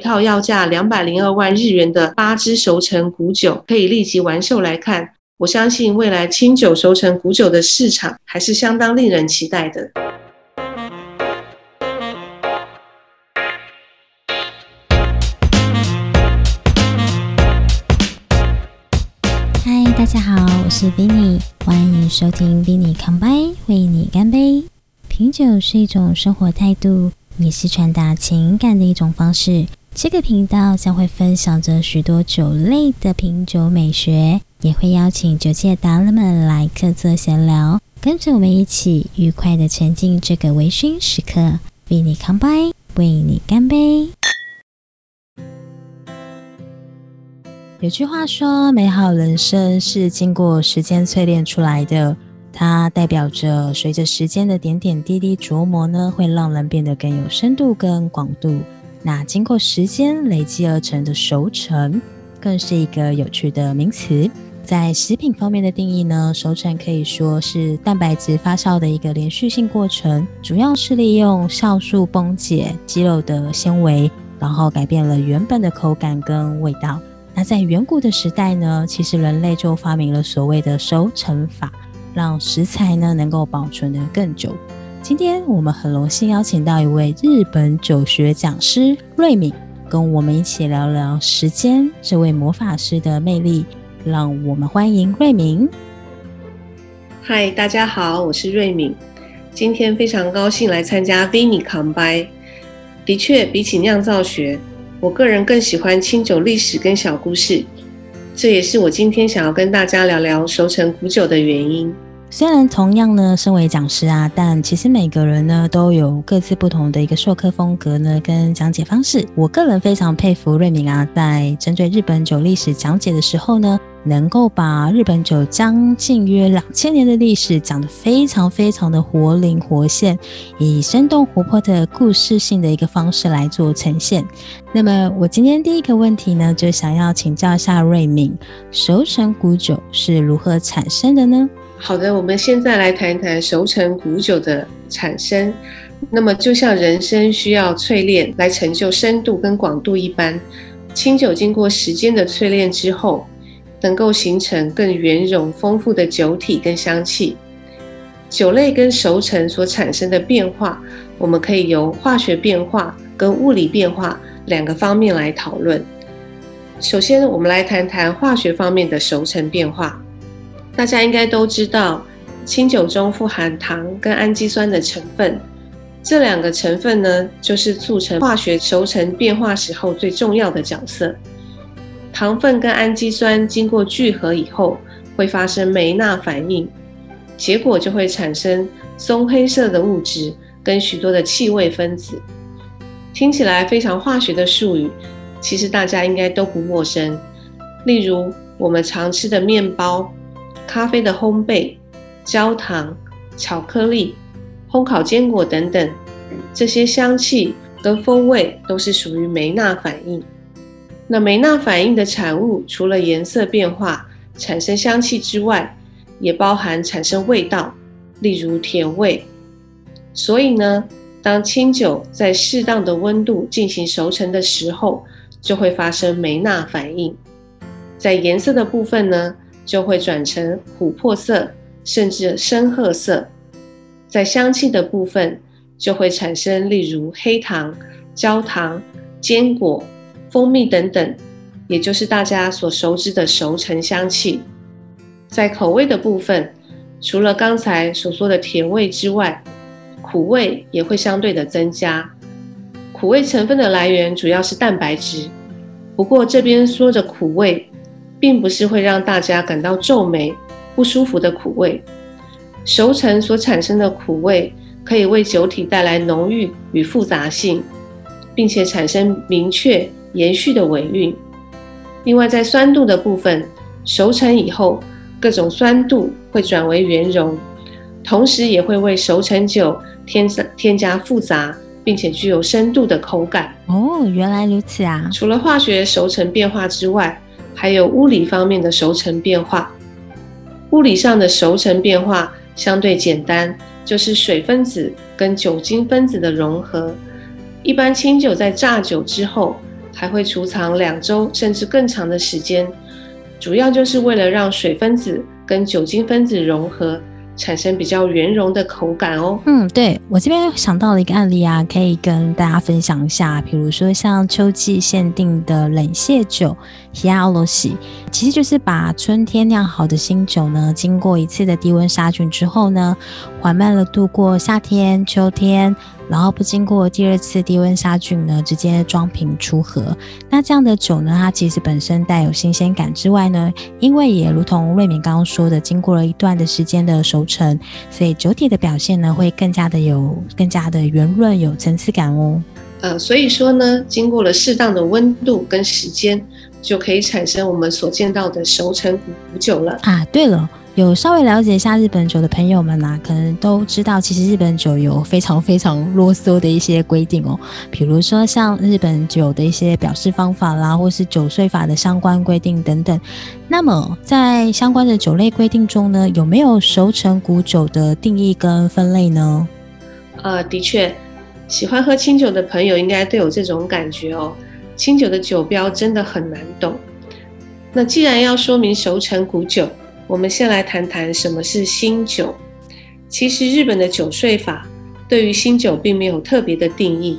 一套要价两百零二万日元的八支熟成古酒可以立即完售来看，我相信未来清酒熟成古酒的市场还是相当令人期待的。嗨，大家好，我是 Vinny，欢迎收听 Vinny 康杯，为你干杯。品酒是一种生活态度，也是传达情感的一种方式。这个频道将会分享着许多酒类的品酒美学，也会邀请酒界达人们来客座闲聊，跟着我们一起愉快的沉浸这个微醺时刻。为你康杯，为你干杯。有句话说，美好人生是经过时间淬炼出来的。它代表着随着时间的点点滴滴琢磨呢，会让人变得更有深度跟广度。那经过时间累积而成的熟成，更是一个有趣的名词。在食品方面的定义呢，熟成可以说是蛋白质发酵的一个连续性过程，主要是利用酵素崩解肌肉的纤维，然后改变了原本的口感跟味道。那在远古的时代呢，其实人类就发明了所谓的熟成法。让食材呢能够保存的更久。今天我们很荣幸邀请到一位日本酒学讲师瑞敏，跟我们一起聊聊时间这位魔法师的魅力。让我们欢迎瑞敏。嗨，大家好，我是瑞敏。今天非常高兴来参加 Vinny 康拜。的确，比起酿造学，我个人更喜欢清酒历史跟小故事。这也是我今天想要跟大家聊聊熟成古酒的原因。虽然同样呢，身为讲师啊，但其实每个人呢都有各自不同的一个授课风格呢，跟讲解方式。我个人非常佩服瑞敏啊，在针对日本酒历史讲解的时候呢，能够把日本酒将近约两千年的历史讲得非常非常的活灵活现，以生动活泼的故事性的一个方式来做呈现。那么我今天第一个问题呢，就想要请教一下瑞敏，熟成古酒是如何产生的呢？好的，我们现在来谈谈熟成古酒的产生。那么，就像人生需要淬炼来成就深度跟广度一般，清酒经过时间的淬炼之后，能够形成更圆融丰富的酒体跟香气。酒类跟熟成所产生的变化，我们可以由化学变化跟物理变化两个方面来讨论。首先，我们来谈谈化学方面的熟成变化。大家应该都知道，清酒中富含糖跟氨基酸的成分，这两个成分呢，就是促成化学熟成变化时候最重要的角色。糖分跟氨基酸经过聚合以后，会发生梅纳反应，结果就会产生棕黑色的物质跟许多的气味分子。听起来非常化学的术语，其实大家应该都不陌生。例如我们常吃的面包。咖啡的烘焙、焦糖、巧克力、烘烤坚果等等，这些香气跟风味都是属于梅纳反应。那梅纳反应的产物，除了颜色变化产生香气之外，也包含产生味道，例如甜味。所以呢，当清酒在适当的温度进行熟成的时候，就会发生梅纳反应。在颜色的部分呢？就会转成琥珀色，甚至深褐色。在香气的部分，就会产生例如黑糖、焦糖、坚果、蜂蜜等等，也就是大家所熟知的熟成香气。在口味的部分，除了刚才所说的甜味之外，苦味也会相对的增加。苦味成分的来源主要是蛋白质，不过这边说着苦味。并不是会让大家感到皱眉、不舒服的苦味。熟成所产生的苦味，可以为酒体带来浓郁与复杂性，并且产生明确延续的尾韵。另外，在酸度的部分，熟成以后，各种酸度会转为圆融，同时也会为熟成酒添添加复杂并且具有深度的口感。哦，原来如此啊！除了化学熟成变化之外，还有物理方面的熟成变化，物理上的熟成变化相对简单，就是水分子跟酒精分子的融合。一般清酒在榨酒之后，还会储藏两周甚至更长的时间，主要就是为了让水分子跟酒精分子融合。产生比较圆融的口感哦。嗯，对我这边想到了一个案例啊，可以跟大家分享一下。比如说像秋季限定的冷泻酒 h i a l o s i 其实就是把春天酿好的新酒呢，经过一次的低温杀菌之后呢，缓慢的度过夏天、秋天。然后不经过第二次低温杀菌呢，直接装瓶出盒。那这样的酒呢，它其实本身带有新鲜感之外呢，因为也如同瑞敏刚刚说的，经过了一段的时间的熟成，所以酒体的表现呢，会更加的有更加的圆润，有层次感哦。呃，所以说呢，经过了适当的温度跟时间，就可以产生我们所见到的熟成古酒了啊。对了。有稍微了解一下日本酒的朋友们呐，可能都知道，其实日本酒有非常非常啰嗦的一些规定哦。比如说像日本酒的一些表示方法啦，或是酒税法的相关规定等等。那么在相关的酒类规定中呢，有没有熟成古酒的定义跟分类呢？呃，的确，喜欢喝清酒的朋友应该都有这种感觉哦。清酒的酒标真的很难懂。那既然要说明熟成古酒，我们先来谈谈什么是新酒。其实日本的酒税法对于新酒并没有特别的定义，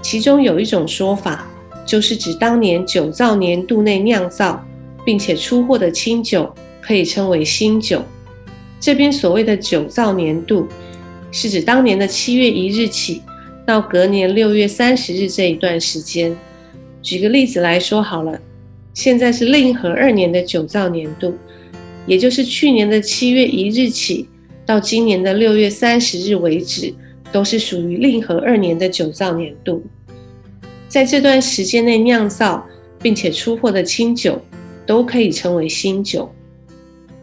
其中有一种说法，就是指当年酒造年度内酿造并且出货的清酒可以称为新酒。这边所谓的酒造年度，是指当年的七月一日起到隔年六月三十日这一段时间。举个例子来说好了，现在是令和二年的酒造年度。也就是去年的七月一日起，到今年的六月三十日为止，都是属于令和二年的酒造年度。在这段时间内酿造并且出货的清酒，都可以称为新酒。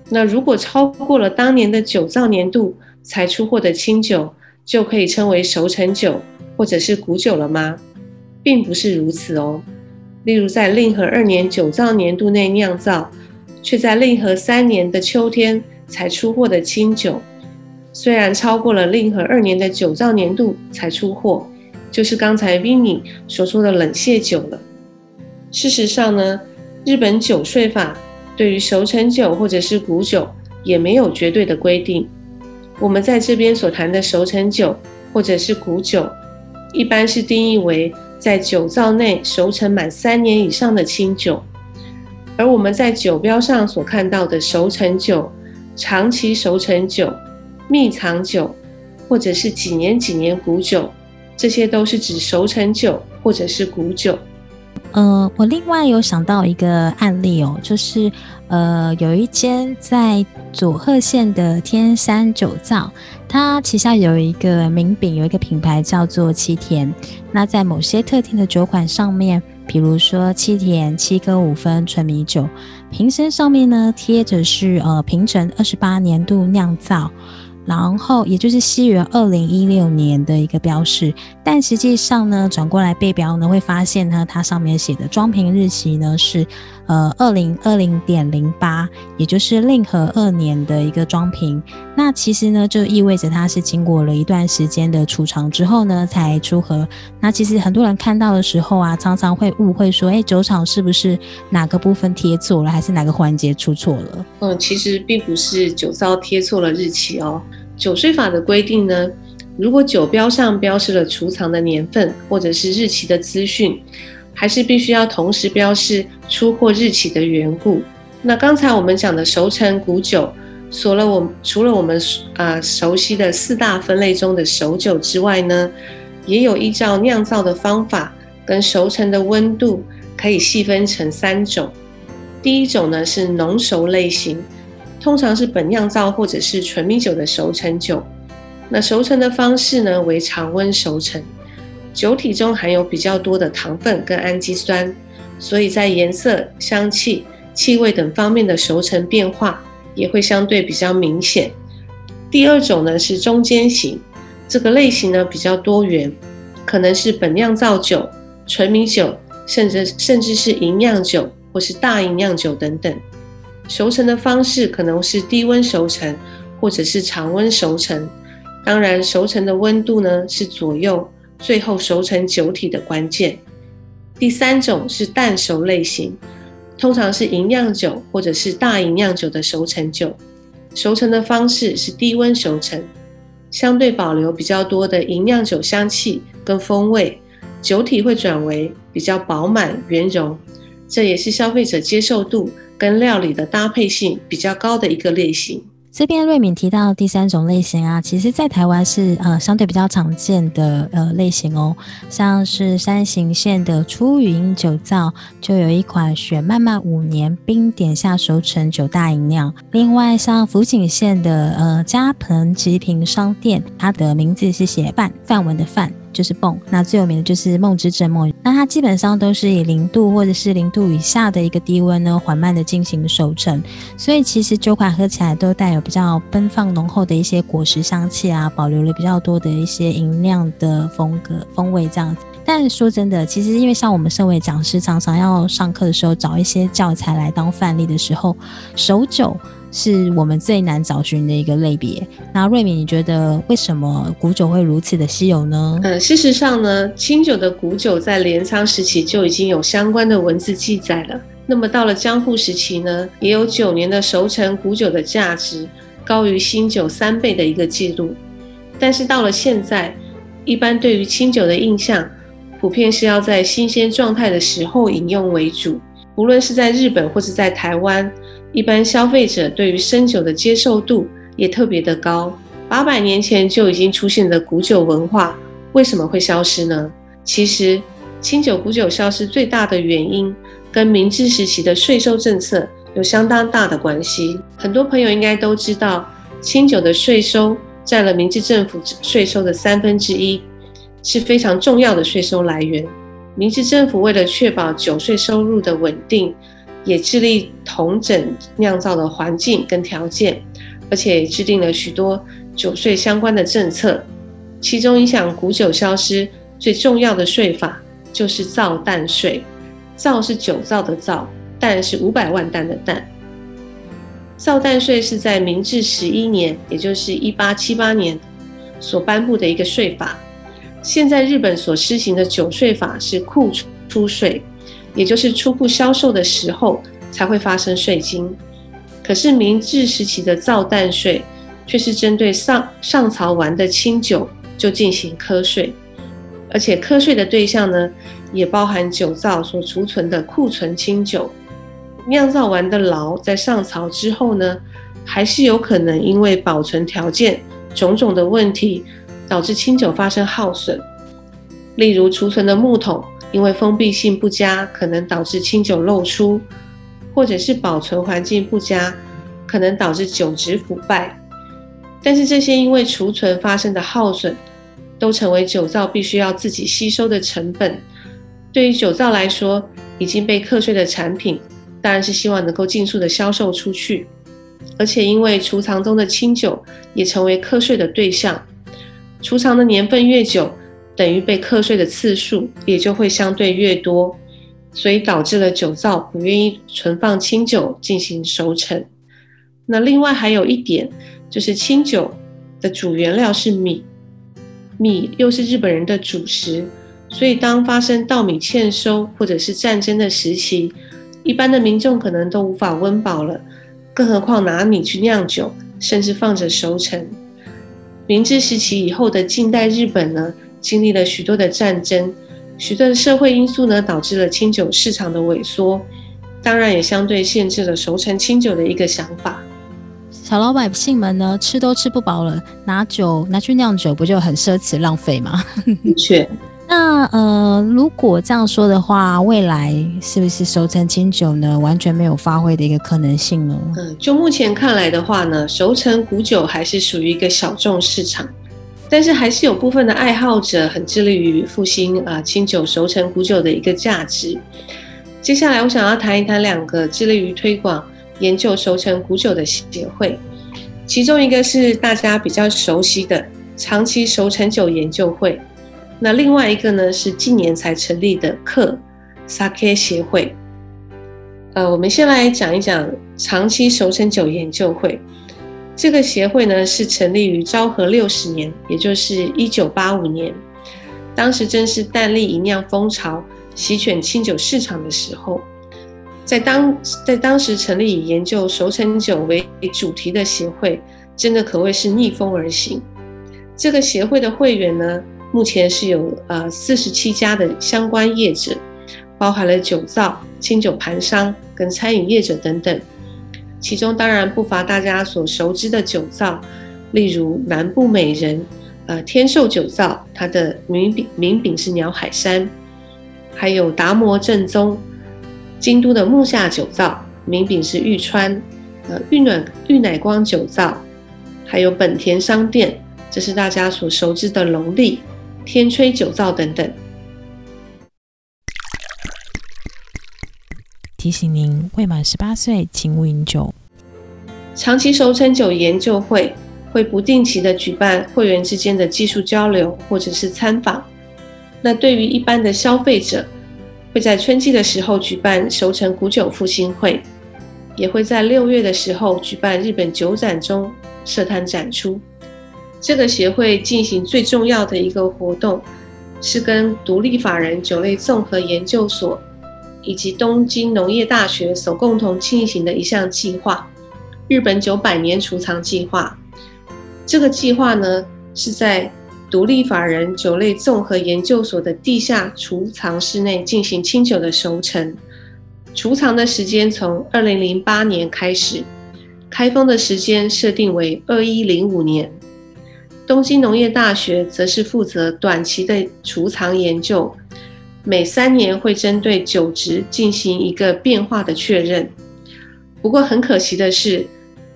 那如果超过了当年的酒造年度才出货的清酒，就可以称为熟成酒或者是古酒了吗？并不是如此哦。例如在令和二年酒造年度内酿造。却在令和三年的秋天才出货的清酒，虽然超过了令和二年的酒造年度才出货，就是刚才 Vinny 所说的冷泻酒了。事实上呢，日本酒税法对于熟成酒或者是古酒也没有绝对的规定。我们在这边所谈的熟成酒或者是古酒，一般是定义为在酒造内熟成满三年以上的清酒。而我们在酒标上所看到的熟成酒、长期熟成酒、秘藏酒，或者是几年几年古酒，这些都是指熟成酒或者是古酒。呃，我另外有想到一个案例哦，就是呃，有一间在佐贺县的天山酒造，它旗下有一个名饼，有一个品牌叫做七田。那在某些特定的酒款上面。比如说七田七哥五分纯米酒，瓶身上面呢贴着是呃平成二十八年度酿造。然后，也就是西元二零一六年的一个标示，但实际上呢，转过来背标呢，会发现呢，它上面写的装瓶日期呢是呃二零二零点零八，也就是令和二年的一个装瓶。那其实呢，就意味着它是经过了一段时间的储藏之后呢，才出盒。那其实很多人看到的时候啊，常常会误会说，哎，酒厂是不是哪个部分贴错了，还是哪个环节出错了？嗯，其实并不是酒糟贴错了日期哦。酒税法的规定呢，如果酒标上标示了储藏的年份或者是日期的资讯，还是必须要同时标示出货日期的缘故。那刚才我们讲的熟成古酒，除了我除了我们啊熟悉的四大分类中的熟酒之外呢，也有依照酿造的方法跟熟成的温度，可以细分成三种。第一种呢是浓熟类型。通常是本酿造或者是纯米酒的熟成酒，那熟成的方式呢为常温熟成，酒体中含有比较多的糖分跟氨基酸，所以在颜色、香气、气味等方面的熟成变化也会相对比较明显。第二种呢是中间型，这个类型呢比较多元，可能是本酿造酒、纯米酒，甚至甚至是银酿酒或是大银酿酒等等。熟成的方式可能是低温熟成，或者是常温熟成。当然，熟成的温度呢是左右最后熟成酒体的关键。第三种是淡熟类型，通常是营养酒或者是大营养酒的熟成酒。熟成的方式是低温熟成，相对保留比较多的营养酒香气跟风味，酒体会转为比较饱满圆融，这也是消费者接受度跟料理的搭配性比较高的一个类型。这边瑞敏提到第三种类型啊，其实在台湾是呃相对比较常见的呃类型哦，像是山形县的出云酒造就有一款雪漫漫五年冰点下熟成九大饮酿，另外像福井县的呃嘉鹏吉平商店，它的名字是写范范文的范。就是泵，那最有名的就是梦之镇梦，那它基本上都是以零度或者是零度以下的一个低温呢，缓慢的进行熟成，所以其实酒款喝起来都带有比较奔放浓厚的一些果实香气啊，保留了比较多的一些银酿的风格风味这样子。但说真的，其实因为像我们身为讲师，常常要上课的时候找一些教材来当范例的时候，熟酒。是我们最难找寻的一个类别。那瑞敏，你觉得为什么古酒会如此的稀有呢？嗯，事实上呢，清酒的古酒在镰仓时期就已经有相关的文字记载了。那么到了江户时期呢，也有九年的熟成古酒的价值高于新酒三倍的一个记录。但是到了现在，一般对于清酒的印象，普遍是要在新鲜状态的时候饮用为主。无论是在日本或是在台湾。一般消费者对于生酒的接受度也特别的高。八百年前就已经出现的古酒文化，为什么会消失呢？其实，清酒古酒消失最大的原因，跟明治时期的税收政策有相当大的关系。很多朋友应该都知道，清酒的税收占了明治政府税收的三分之一，是非常重要的税收来源。明治政府为了确保酒税收入的稳定。也致力统整酿造的环境跟条件，而且制定了许多酒税相关的政策。其中影响古酒消失最重要的税法就是造蛋税。造是酒造的造，蛋是五百万担的蛋。造蛋税是在明治十一年，也就是一八七八年所颁布的一个税法。现在日本所施行的酒税法是库出税。也就是初步销售的时候才会发生税金，可是明治时期的造蛋税却是针对上上槽完的清酒就进行科税，而且科税的对象呢也包含酒造所储存的库存清酒，酿造完的醪在上槽之后呢，还是有可能因为保存条件种种的问题导致清酒发生耗损，例如储存的木桶。因为封闭性不佳，可能导致清酒漏出，或者是保存环境不佳，可能导致酒质腐败。但是这些因为储存发生的耗损，都成为酒造必须要自己吸收的成本。对于酒造来说，已经被课税的产品，当然是希望能够尽速的销售出去。而且因为储藏中的清酒也成为课税的对象，储藏的年份越久。等于被课税的次数也就会相对越多，所以导致了酒造不愿意存放清酒进行熟成。那另外还有一点，就是清酒的主原料是米，米又是日本人的主食，所以当发生稻米欠收或者是战争的时期，一般的民众可能都无法温饱了，更何况拿米去酿酒，甚至放着熟成。明治时期以后的近代日本呢？经历了许多的战争，许多的社会因素呢，导致了清酒市场的萎缩，当然也相对限制了熟成清酒的一个想法。小老百姓们呢，吃都吃不饱了，拿酒拿去酿酒，不就很奢侈浪费吗？的确。那呃，如果这样说的话，未来是不是熟成清酒呢，完全没有发挥的一个可能性呢？嗯，就目前看来的话呢，熟成古酒还是属于一个小众市场。但是还是有部分的爱好者很致力于复兴啊清酒熟成古酒的一个价值。接下来我想要谈一谈两个致力于推广研究熟成古酒的协会，其中一个是大家比较熟悉的长期熟成酒研究会，那另外一个呢是近年才成立的克 Sake 协会。呃，我们先来讲一讲长期熟成酒研究会。这个协会呢是成立于昭和六十年，也就是一九八五年。当时正是淡丽一酿风潮席卷清酒市场的时候，在当在当时成立以研究熟成酒为主题的协会，真的可谓是逆风而行。这个协会的会员呢，目前是有呃四十七家的相关业者，包含了酒造、清酒盘商跟餐饮业者等等。其中当然不乏大家所熟知的酒造，例如南部美人，呃天寿酒造，它的名名名饼是鸟海山；还有达摩正宗，京都的木下酒造，名饼是玉川；呃玉暖玉乃光酒造，还有本田商店，这是大家所熟知的龙利、天吹酒造等等。提醒您，未满十八岁请勿饮酒。长期熟成酒研究会会不定期的举办会员之间的技术交流或者是参访。那对于一般的消费者，会在春季的时候举办熟成古酒复兴会，也会在六月的时候举办日本酒展中设摊展出。这个协会进行最重要的一个活动，是跟独立法人酒类综合研究所。以及东京农业大学所共同进行的一项计划——日本九百年储藏计划。这个计划呢，是在独立法人酒类综合研究所的地下储藏室内进行清酒的熟成。储藏的时间从二零零八年开始，开封的时间设定为二一零五年。东京农业大学则是负责短期的储藏研究。每三年会针对九职进行一个变化的确认。不过很可惜的是，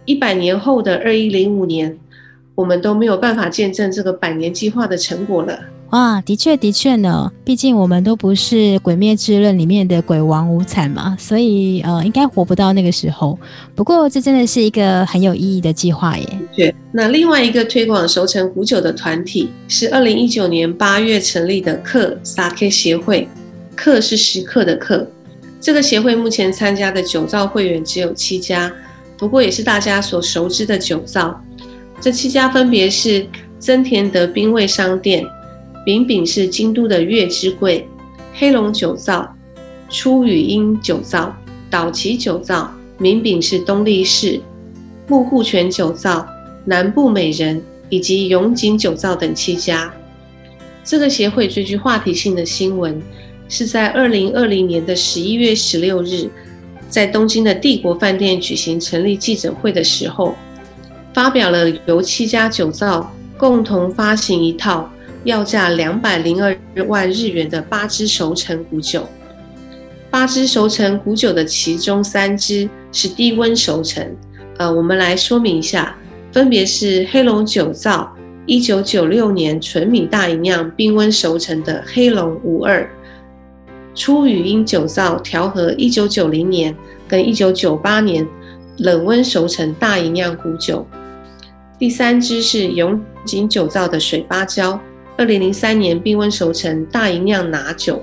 一百年后的二一零五年，我们都没有办法见证这个百年计划的成果了。哇，的确的确呢，毕竟我们都不是《鬼灭之刃》里面的鬼王无惨嘛，所以呃，应该活不到那个时候。不过这真的是一个很有意义的计划耶。对，那另外一个推广熟成古酒的团体是二零一九年八月成立的克 Sake 协会，克是时刻的克。这个协会目前参加的酒造会员只有七家，不过也是大家所熟知的酒造。这七家分别是增田德兵卫商店。饼饼是京都的月之贵，黑龙酒造、出羽鹰酒造、岛崎酒造，名饼是东力市、木户泉酒造、南部美人以及永景酒造等七家。这个协会最具话题性的新闻，是在二零二零年的十一月十六日，在东京的帝国饭店举行成立记者会的时候，发表了由七家酒造共同发行一套。要价两百零二万日元的八支熟成古酒，八支熟成古酒的其中三支是低温熟成。呃，我们来说明一下，分别是黑龙酒造一九九六年纯米大吟酿冰温熟成的黑龙五二，初雨音酒造调和一九九零年跟一九九八年冷温熟成大吟酿古酒。第三支是永井酒造的水芭蕉。二零零三年冰温熟成大吟酿拿酒，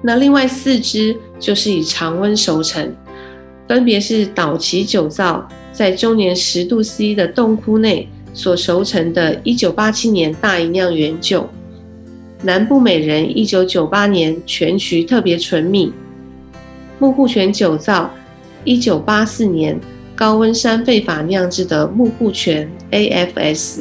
那另外四支就是以常温熟成，分别是岛崎酒造在中年十度 C 的洞窟内所熟成的1987年大吟酿原酒，南部美人1998年全曲特别纯米，木户泉酒造1984年高温山沸法酿制的木户泉 AFS，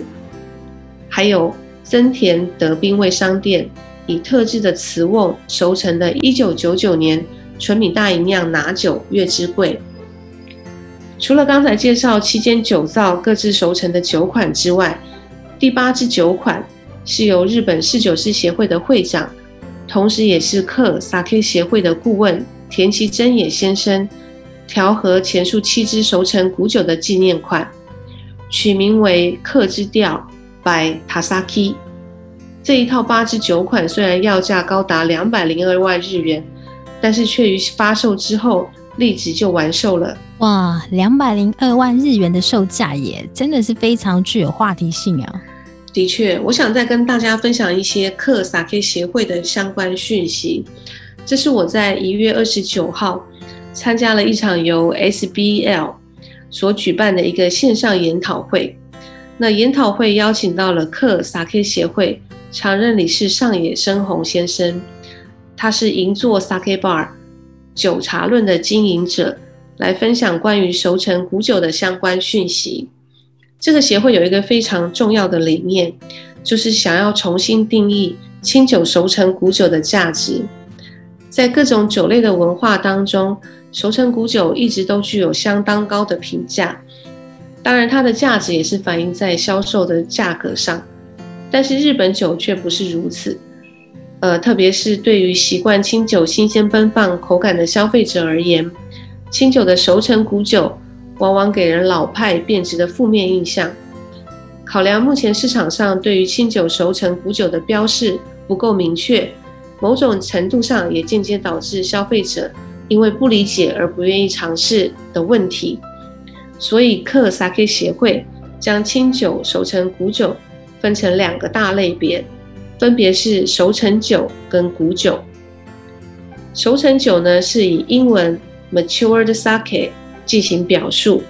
还有。增田德兵卫商店以特制的瓷瓮熟成的1999年纯米大吟酿拿酒月之贵。除了刚才介绍七间酒造各自熟成的酒款之外，第八支酒款是由日本侍酒师协会的会长，同时也是克 Sake 协会的顾问田崎真也先生调和前述七支熟成古酒的纪念款，取名为克之调。By Tasaki 这一套八至九款虽然要价高达两百零二万日元，但是却于发售之后立即就完售了。哇，两百零二万日元的售价也真的是非常具有话题性啊！的确，我想再跟大家分享一些克萨 K 协会的相关讯息。这是我在一月二十九号参加了一场由 SBL 所举办的一个线上研讨会。那研讨会邀请到了克萨 K 协会常任理事上野生宏先生，他是银座 Sake Bar 酒茶论的经营者，来分享关于熟成古酒的相关讯息。这个协会有一个非常重要的理念，就是想要重新定义清酒熟成古酒的价值。在各种酒类的文化当中，熟成古酒一直都具有相当高的评价。当然，它的价值也是反映在销售的价格上。但是日本酒却不是如此。呃，特别是对于习惯清酒新鲜奔放口感的消费者而言，清酒的熟成古酒往往给人老派变质的负面印象。考量目前市场上对于清酒熟成古酒的标示不够明确，某种程度上也间接导致消费者因为不理解而不愿意尝试的问题。所以，克萨 K 协会将清酒熟成古酒分成两个大类别。分别是熟成酒跟古酒。熟成酒呢，是以英文 matured sake 进行表述，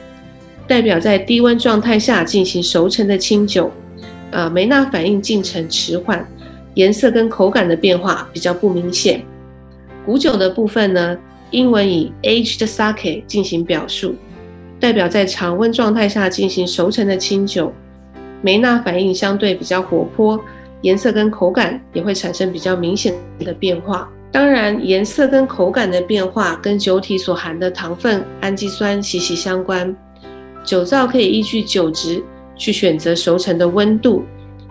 代表在低温状态下进行熟成的清酒。呃，梅纳反应进程迟缓，颜色跟口感的变化比较不明显。古酒的部分呢，英文以 aged sake 进行表述，代表在常温状态下进行熟成的清酒，梅纳反应相对比较活泼。颜色跟口感也会产生比较明显的变化。当然，颜色跟口感的变化跟酒体所含的糖分、氨基酸息息相关。酒造可以依据酒质去选择熟成的温度，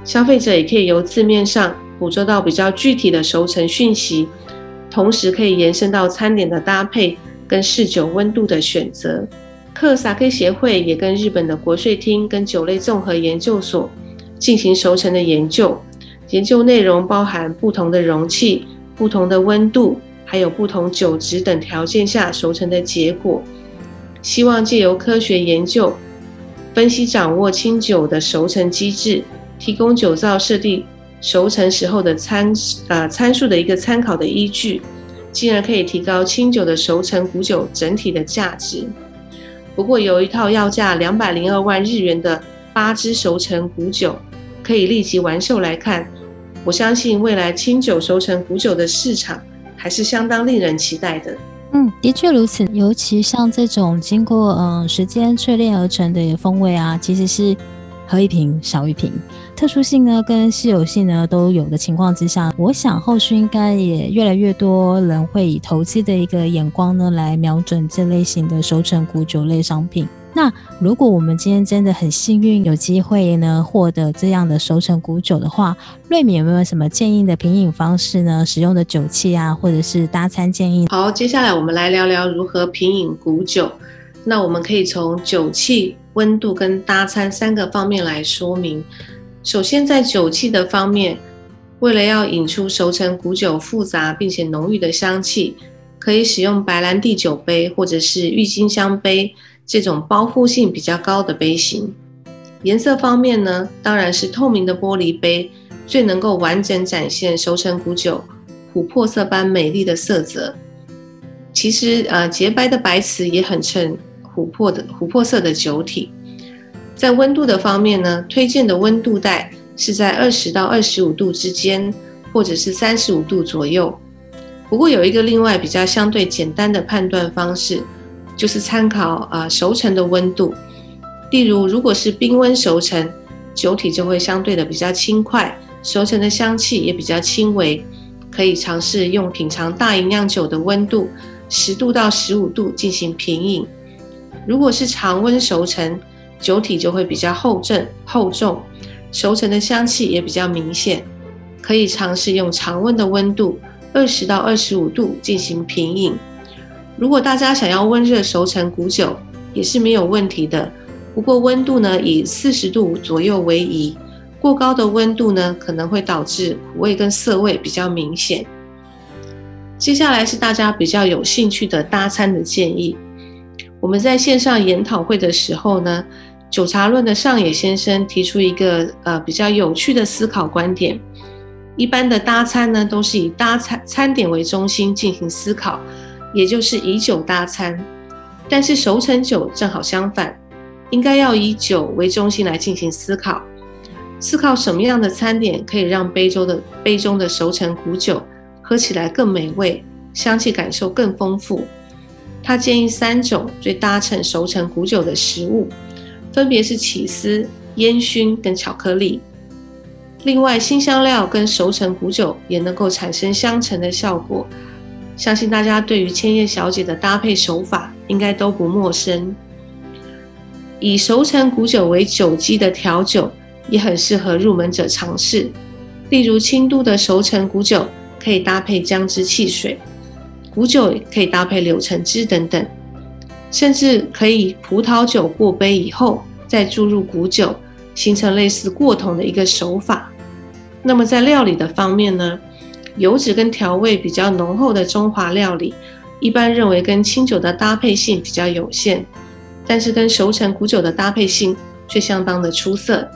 消费者也可以由字面上捕捉到比较具体的熟成讯息，同时可以延伸到餐点的搭配跟试酒温度的选择。克萨克协会也跟日本的国税厅跟酒类综合研究所进行熟成的研究。研究内容包含不同的容器、不同的温度，还有不同酒质等条件下熟成的结果。希望借由科学研究，分析掌握清酒的熟成机制，提供酒造设定熟成时候的参呃参数的一个参考的依据，进而可以提高清酒的熟成古酒整体的价值。不过，有一套要价两百零二万日元的八支熟成古酒，可以立即完售来看。我相信未来清酒熟成古酒的市场还是相当令人期待的。嗯，的确如此。尤其像这种经过嗯时间淬炼而成的风味啊，其实是喝一瓶少一瓶，特殊性呢跟稀有性呢都有的情况之下，我想后续应该也越来越多人会以投资的一个眼光呢来瞄准这类型的熟成古酒类商品。那如果我们今天真的很幸运，有机会呢获得这样的熟成古酒的话，瑞敏有没有什么建议的品饮方式呢？使用的酒器啊，或者是搭餐建议？好，接下来我们来聊聊如何品饮古酒。那我们可以从酒器、温度跟搭餐三个方面来说明。首先，在酒器的方面，为了要引出熟成古酒复杂并且浓郁的香气，可以使用白兰地酒杯或者是郁金香杯。这种包覆性比较高的杯型，颜色方面呢，当然是透明的玻璃杯最能够完整展现熟成古酒琥珀色般美丽的色泽。其实，呃，洁白的白瓷也很衬琥珀的琥珀色的酒体。在温度的方面呢，推荐的温度带是在二十到二十五度之间，或者是三十五度左右。不过有一个另外比较相对简单的判断方式。就是参考啊熟成的温度，例如如果是冰温熟成，酒体就会相对的比较轻快，熟成的香气也比较轻微，可以尝试用品尝大吟酿酒的温度十度到十五度进行品饮。如果是常温熟成，酒体就会比较厚正厚重，熟成的香气也比较明显，可以尝试用常温的温度二十到二十五度进行品饮。如果大家想要温热熟成古酒，也是没有问题的。不过温度呢，以四十度左右为宜。过高的温度呢，可能会导致苦味跟涩味比较明显。接下来是大家比较有兴趣的搭餐的建议。我们在线上研讨会的时候呢，酒茶论的上野先生提出一个呃比较有趣的思考观点。一般的搭餐呢，都是以搭餐餐点为中心进行思考。也就是以酒搭餐，但是熟成酒正好相反，应该要以酒为中心来进行思考，思考什么样的餐点可以让杯中的杯中的熟成古酒喝起来更美味，香气感受更丰富。他建议三种最搭乘熟成古酒的食物，分别是起司、烟熏跟巧克力。另外，新香料跟熟成古酒也能够产生相乘的效果。相信大家对于千叶小姐的搭配手法应该都不陌生。以熟成古酒为酒基的调酒也很适合入门者尝试，例如轻度的熟成古酒可以搭配姜汁汽水，古酒可以搭配柳橙汁等等，甚至可以葡萄酒过杯以后再注入古酒，形成类似过桶的一个手法。那么在料理的方面呢？油脂跟调味比较浓厚的中华料理，一般认为跟清酒的搭配性比较有限，但是跟熟成古酒的搭配性却相当的出色。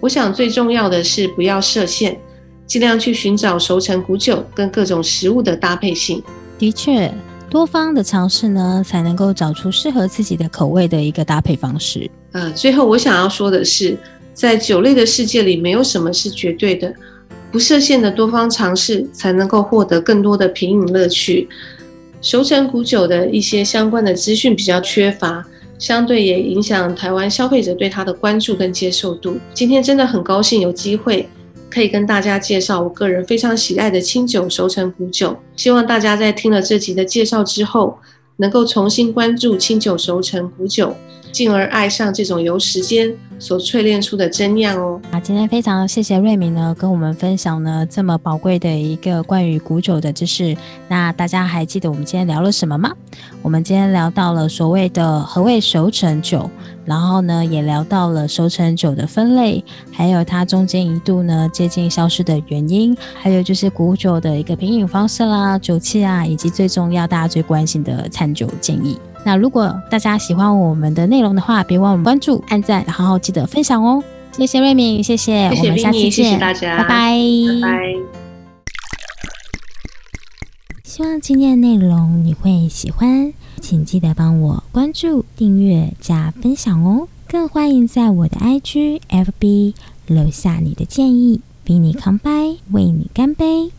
我想最重要的是不要设限，尽量去寻找熟成古酒跟各种食物的搭配性。的确，多方的尝试呢，才能够找出适合自己的口味的一个搭配方式。呃，最后我想要说的是，在酒类的世界里，没有什么是绝对的。不设限的多方尝试，才能够获得更多的品饮乐趣。熟成古酒的一些相关的资讯比较缺乏，相对也影响台湾消费者对它的关注跟接受度。今天真的很高兴有机会可以跟大家介绍我个人非常喜爱的清酒熟成古酒。希望大家在听了这集的介绍之后，能够重新关注清酒熟成古酒。进而爱上这种由时间所淬炼出的真酿哦。啊，今天非常谢谢瑞敏呢，跟我们分享呢这么宝贵的一个关于古酒的知识。那大家还记得我们今天聊了什么吗？我们今天聊到了所谓的何谓熟成酒，然后呢也聊到了熟成酒的分类，还有它中间一度呢接近消失的原因，还有就是古酒的一个品饮方式啦、酒器啊，以及最重要大家最关心的餐酒建议。那如果大家喜欢我们的内容的话，别忘了关注、按赞，然后记得分享哦。谢谢瑞敏，谢谢，我们下次见，谢谢大家，拜拜，拜拜。希望今天的内容你会喜欢，请记得帮我关注、订阅、加分享哦。更欢迎在我的 IG、FB 留下你的建议，比你抗杯，为你干杯。